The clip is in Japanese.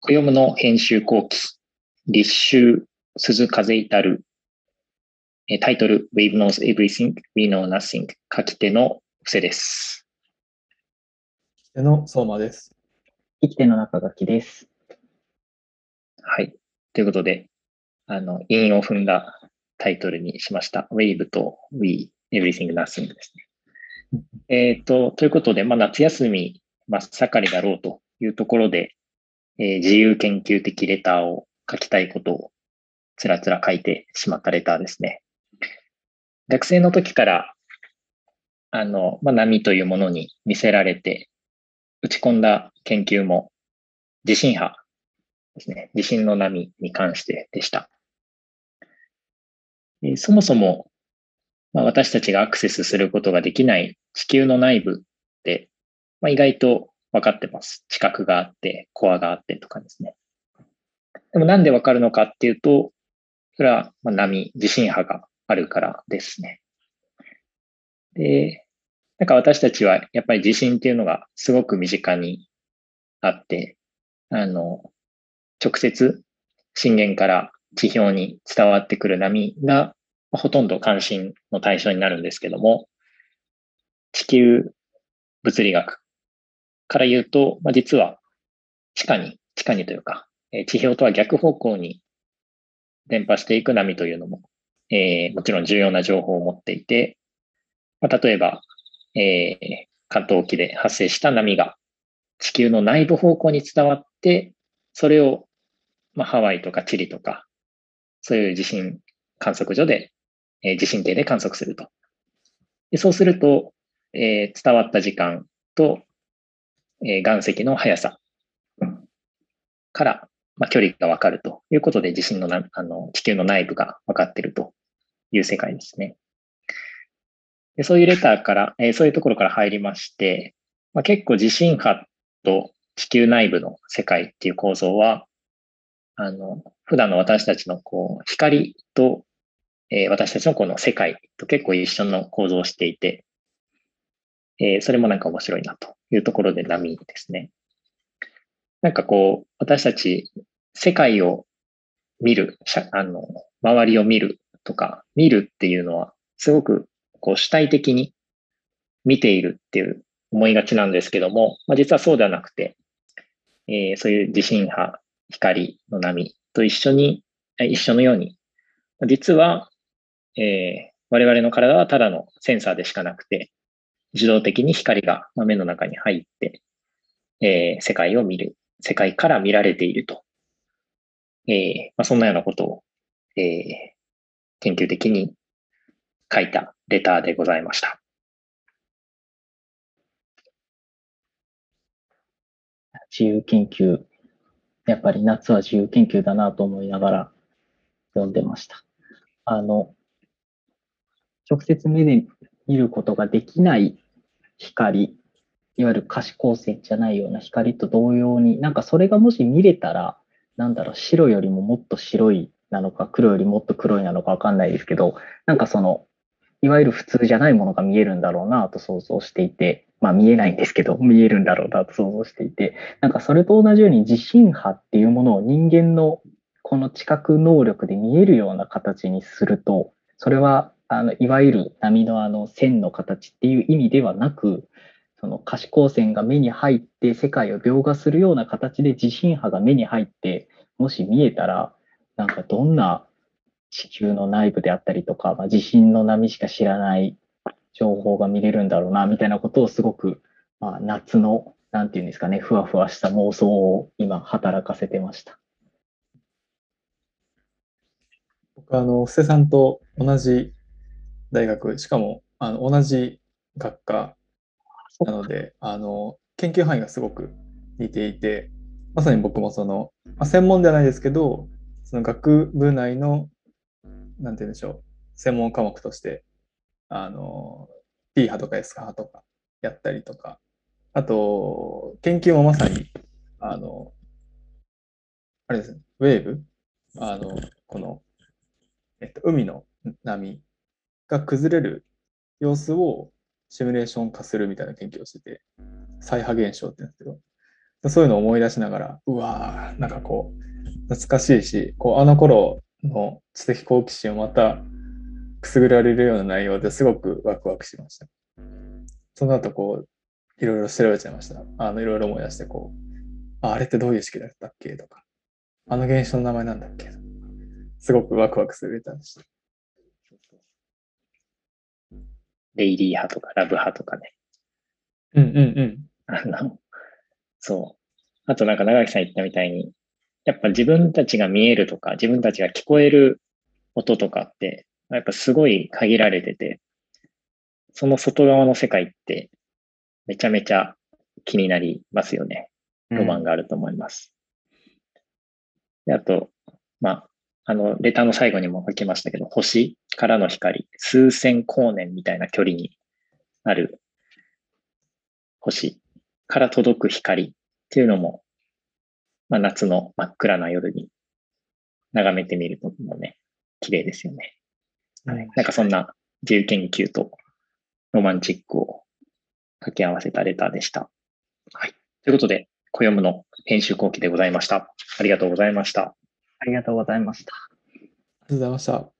暦の編集後期、立秋、鈴風至る、タイトル、Wave knows everything, we know nothing 書き手の布施です。手の相馬です。生き手の中書きです。はい。ということで、あの、韻を踏んだタイトルにしました。Wave と We, Everything, Nothing ですね。えっ、と、ということで、まあ、夏休み真っ盛りだろうというところで、えー、自由研究的レターを書きたいことをつらつら書いてしまったレターですね。学生の時から、あの、まあ、波というものに見せられて、打ち込んだ研究も地震波ですね。地震の波に関してでした。えー、そもそも、まあ、私たちがアクセスすることができない地球の内部って、まあ、意外と分かってます。地殻があって、コアがあってとかですね。でもなんで分かるのかっていうと、それは波、地震波があるからですね。で、なんか私たちはやっぱり地震っていうのがすごく身近にあって、あの、直接震源から地表に伝わってくる波がほとんど関心の対象になるんですけども、地球物理学から言うと、まあ、実は地下に、地下にというか、え地表とは逆方向に伝播していく波というのも、えー、もちろん重要な情報を持っていて、まあ、例えば、えー、関東沖で発生した波が地球の内部方向に伝わって、それを、まあ、ハワイとかチリとか、そういう地震観測所で、えー、地震計で観測すると。でそうすると、えー、伝わった時間とえ、岩石の速さから、まあ、距離がわかるということで、地震のなあの地球の内部がわかっているという世界ですね。でそういうレターから、えー、そういうところから入りまして、まあ、結構地震波と地球内部の世界っていう構造は、あの、普段の私たちのこう光と、えー、私たちのこの世界と結構一緒の構造をしていて、えー、それもなんか面白いなというところで波ですね。なんかこう、私たち、世界を見る、あの、周りを見るとか、見るっていうのは、すごくこう主体的に見ているっていう思いがちなんですけども、まあ、実はそうではなくて、えー、そういう地震波、光の波と一緒に、一緒のように、実は、えー、我々の体はただのセンサーでしかなくて、自動的に光が目の中に入って、えー、世界を見る、世界から見られていると。えーまあ、そんなようなことを、えー、研究的に書いたレターでございました。自由研究、やっぱり夏は自由研究だなと思いながら読んでました。あの、直接目で見ることができない光、いわゆる可視光線じゃないような光と同様に、なんかそれがもし見れたら、なんだろう、白よりももっと白いなのか、黒よりもっと黒いなのかわかんないですけど、なんかその、いわゆる普通じゃないものが見えるんだろうなと想像していて、まあ見えないんですけど、見えるんだろうなと想像していて、なんかそれと同じように地震波っていうものを人間のこの知覚能力で見えるような形にすると、それはあのいわゆる波のあの線の形っていう意味ではなくその可視光線が目に入って世界を描画するような形で地震波が目に入ってもし見えたらなんかどんな地球の内部であったりとか、まあ、地震の波しか知らない情報が見れるんだろうなみたいなことをすごく、まあ、夏のなんていうんですかねふわふわした妄想を今働かせてました。僕あの布施さんと同じ大学、しかもあの同じ学科なので、あの研究範囲がすごく似ていて、まさに僕もその、まあ、専門ではないですけど、その学部内の、なんて言うんでしょう、専門科目として、あの、P 派とか S 派とかやったりとか、あと、研究もまさに、あの、あれですね、ウェーブ、あの、この、えっと、海の波が崩れる様子をシミュレーション化するみたいな研究をしてて、再波現象って言うんですけど、そういうのを思い出しながら、うわーなんかこう、懐かしいし、こうあの頃の知的好奇心をまたくすぐられるような内容ですごくワクワクしました。その後こう、いろいろ調べちゃいました。あの、いろいろ思い出して、こう、ああれってどういう式だったっけとか、あの現象の名前なんだっけすごくワクワクする歌でした。レイリー派とかラブ派とかね。うんうんうん。あの、そう。あとなんか長木さん言ったみたいに、やっぱ自分たちが見えるとか、自分たちが聞こえる音とかって、やっぱすごい限られてて、その外側の世界ってめちゃめちゃ気になりますよね。ロマンがあると思います。であと、まあ、あの、レターの最後にも書きましたけど、星からの光、数千光年みたいな距離にある星から届く光っていうのも、まあ、夏の真っ暗な夜に眺めてみるともね、綺麗ですよね。はい、なんかそんな自由研究とロマンチックを掛け合わせたレターでした。はい。ということで、小読むの編集後期でございました。ありがとうございました。ありがとうございました。ありがとうございました。